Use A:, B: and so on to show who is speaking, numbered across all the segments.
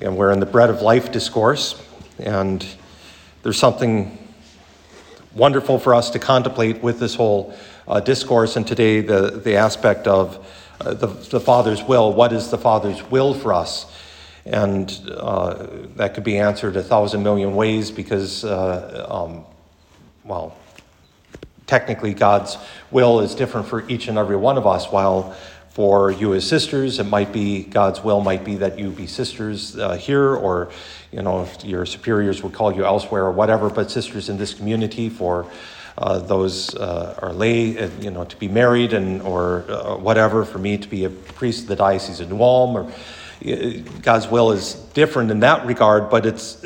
A: And we're in the Bread of Life discourse, and there's something wonderful for us to contemplate with this whole uh, discourse, and today the, the aspect of uh, the, the Father's will. What is the Father's will for us? And uh, that could be answered a thousand million ways because, uh, um, well, technically God's will is different for each and every one of us, while for you as sisters, it might be God's will might be that you be sisters uh, here, or you know, if your superiors would call you elsewhere or whatever, but sisters in this community for uh, those uh, are lay, uh, you know, to be married and or uh, whatever. For me to be a priest of the diocese of New Ulm, or uh, God's will is different in that regard, but it's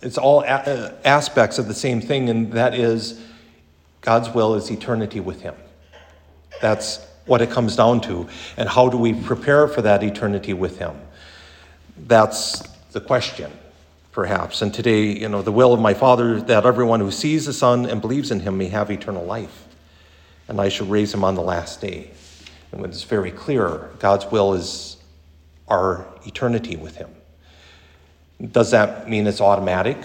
A: it's all a- aspects of the same thing, and that is God's will is eternity with Him. That's what it comes down to. And how do we prepare for that eternity with Him? That's the question, perhaps. And today, you know, the will of my Father that everyone who sees the Son and believes in Him may have eternal life. And I shall raise him on the last day. And it's very clear God's will is our eternity with Him. Does that mean it's automatic?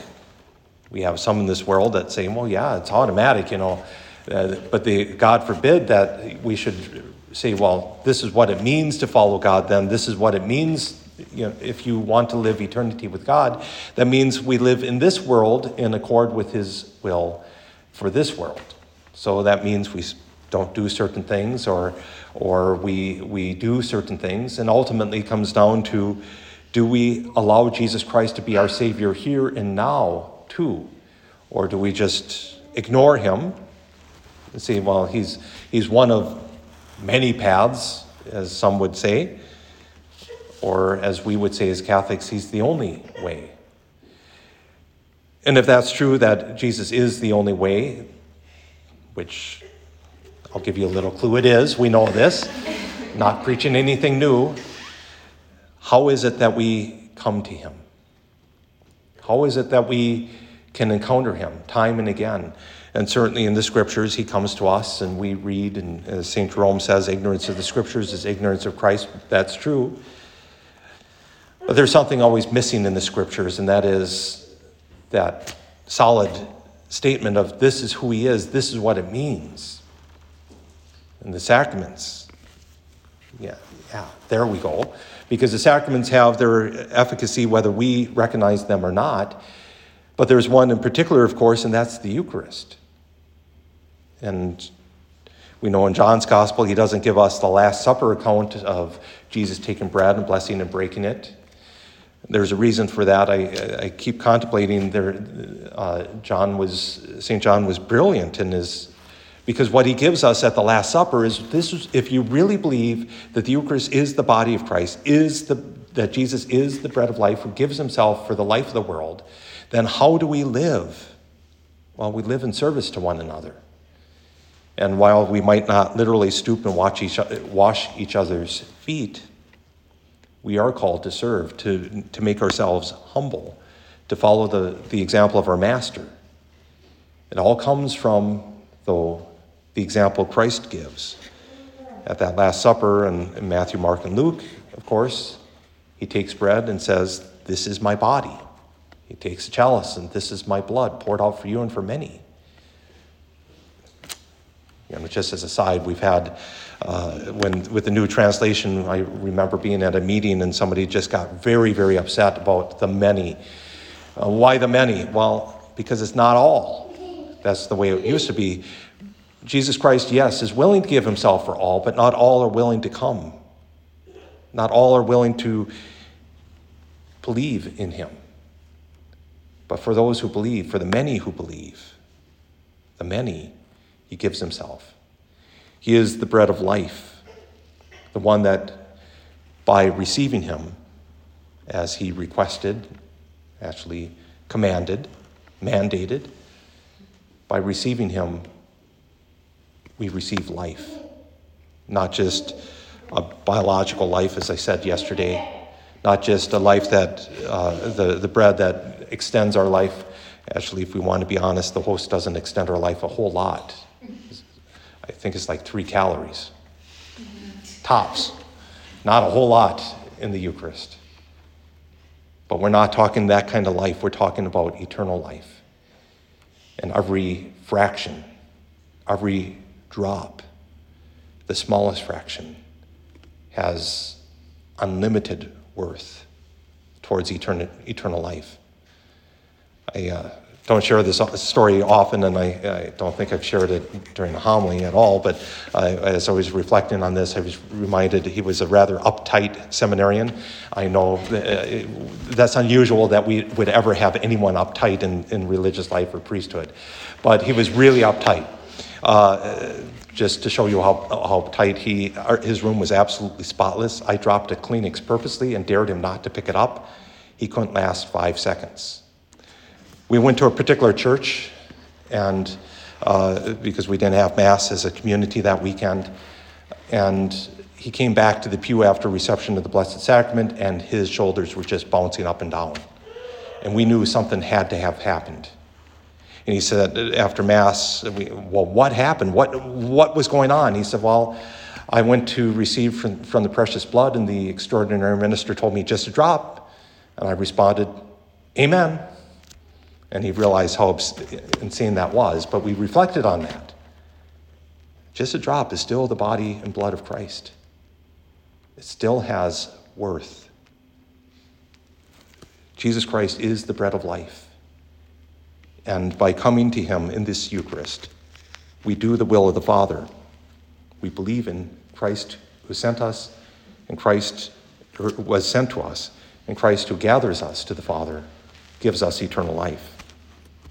A: We have some in this world that say, well, yeah, it's automatic, you know. Uh, but the, God forbid that we should say, well, this is what it means to follow God, then this is what it means. You know, if you want to live eternity with God, that means we live in this world in accord with His will for this world. So that means we don't do certain things or, or we, we do certain things. And ultimately comes down to do we allow Jesus Christ to be our Savior here and now, too? Or do we just ignore Him say, well, He's, he's one of many paths, as some would say, or as we would say as Catholics, He's the only way. And if that's true, that Jesus is the only way, which I'll give you a little clue it is, we know this, not preaching anything new, how is it that we come to Him? How is it that we can encounter Him time and again? And certainly in the scriptures, he comes to us and we read, and as St. Jerome says, ignorance of the scriptures is ignorance of Christ. That's true. But there's something always missing in the scriptures, and that is that solid statement of this is who he is, this is what it means. And the sacraments, yeah, yeah, there we go. Because the sacraments have their efficacy whether we recognize them or not. But there's one in particular, of course, and that's the Eucharist. And we know in John's gospel, he doesn't give us the Last Supper account of Jesus taking bread and blessing and breaking it. There's a reason for that. I, I keep contemplating there. Uh, John was Saint John was brilliant in his because what he gives us at the Last Supper is this: is, if you really believe that the Eucharist is the body of Christ, is the that Jesus is the bread of life who gives himself for the life of the world, then how do we live? Well, we live in service to one another. And while we might not literally stoop and watch each, wash each other's feet, we are called to serve, to, to make ourselves humble, to follow the, the example of our Master. It all comes from, though, the example Christ gives. At that Last Supper in, in Matthew, Mark, and Luke, of course, he takes bread and says, This is my body. He takes a chalice and this is my blood poured out for you and for many. You know, just as a side, we've had uh, when with the new translation, I remember being at a meeting and somebody just got very, very upset about the many. Uh, why the many? Well, because it's not all. That's the way it used to be. Jesus Christ, yes, is willing to give himself for all, but not all are willing to come. Not all are willing to believe in him. But for those who believe, for the many who believe, the many, he gives himself. He is the bread of life, the one that by receiving him, as he requested, actually commanded, mandated, by receiving him, we receive life. Not just a biological life, as I said yesterday, not just a life that, uh, the, the bread that extends our life. Actually, if we want to be honest, the host doesn't extend our life a whole lot. I think it's like three calories. Tops. Not a whole lot in the Eucharist. But we're not talking that kind of life. We're talking about eternal life. And every fraction, every drop, the smallest fraction, has unlimited worth towards eternal, life. I uh, don't share this story often, and I, I, don't think I've shared it during the homily at all, but uh, as I was reflecting on this, I was reminded he was a rather uptight seminarian. I know uh, that's unusual that we would ever have anyone uptight in, in religious life or priesthood, but he was really uptight. Uh, just to show you how, how tight he, his room was absolutely spotless. I dropped a Kleenex purposely and dared him not to pick it up. He couldn't last five seconds. We went to a particular church, and uh, because we didn't have Mass as a community that weekend, and he came back to the pew after reception of the Blessed Sacrament, and his shoulders were just bouncing up and down. And we knew something had to have happened. And he said, after Mass, we, well, what happened? What, what was going on? He said, well, I went to receive from, from the precious blood, and the extraordinary minister told me just a drop. And I responded, Amen. And he realized how insane that was, but we reflected on that. Just a drop is still the body and blood of Christ, it still has worth. Jesus Christ is the bread of life. And by coming to him in this Eucharist, we do the will of the Father. We believe in Christ who sent us, and Christ who was sent to us, and Christ who gathers us to the Father gives us eternal life.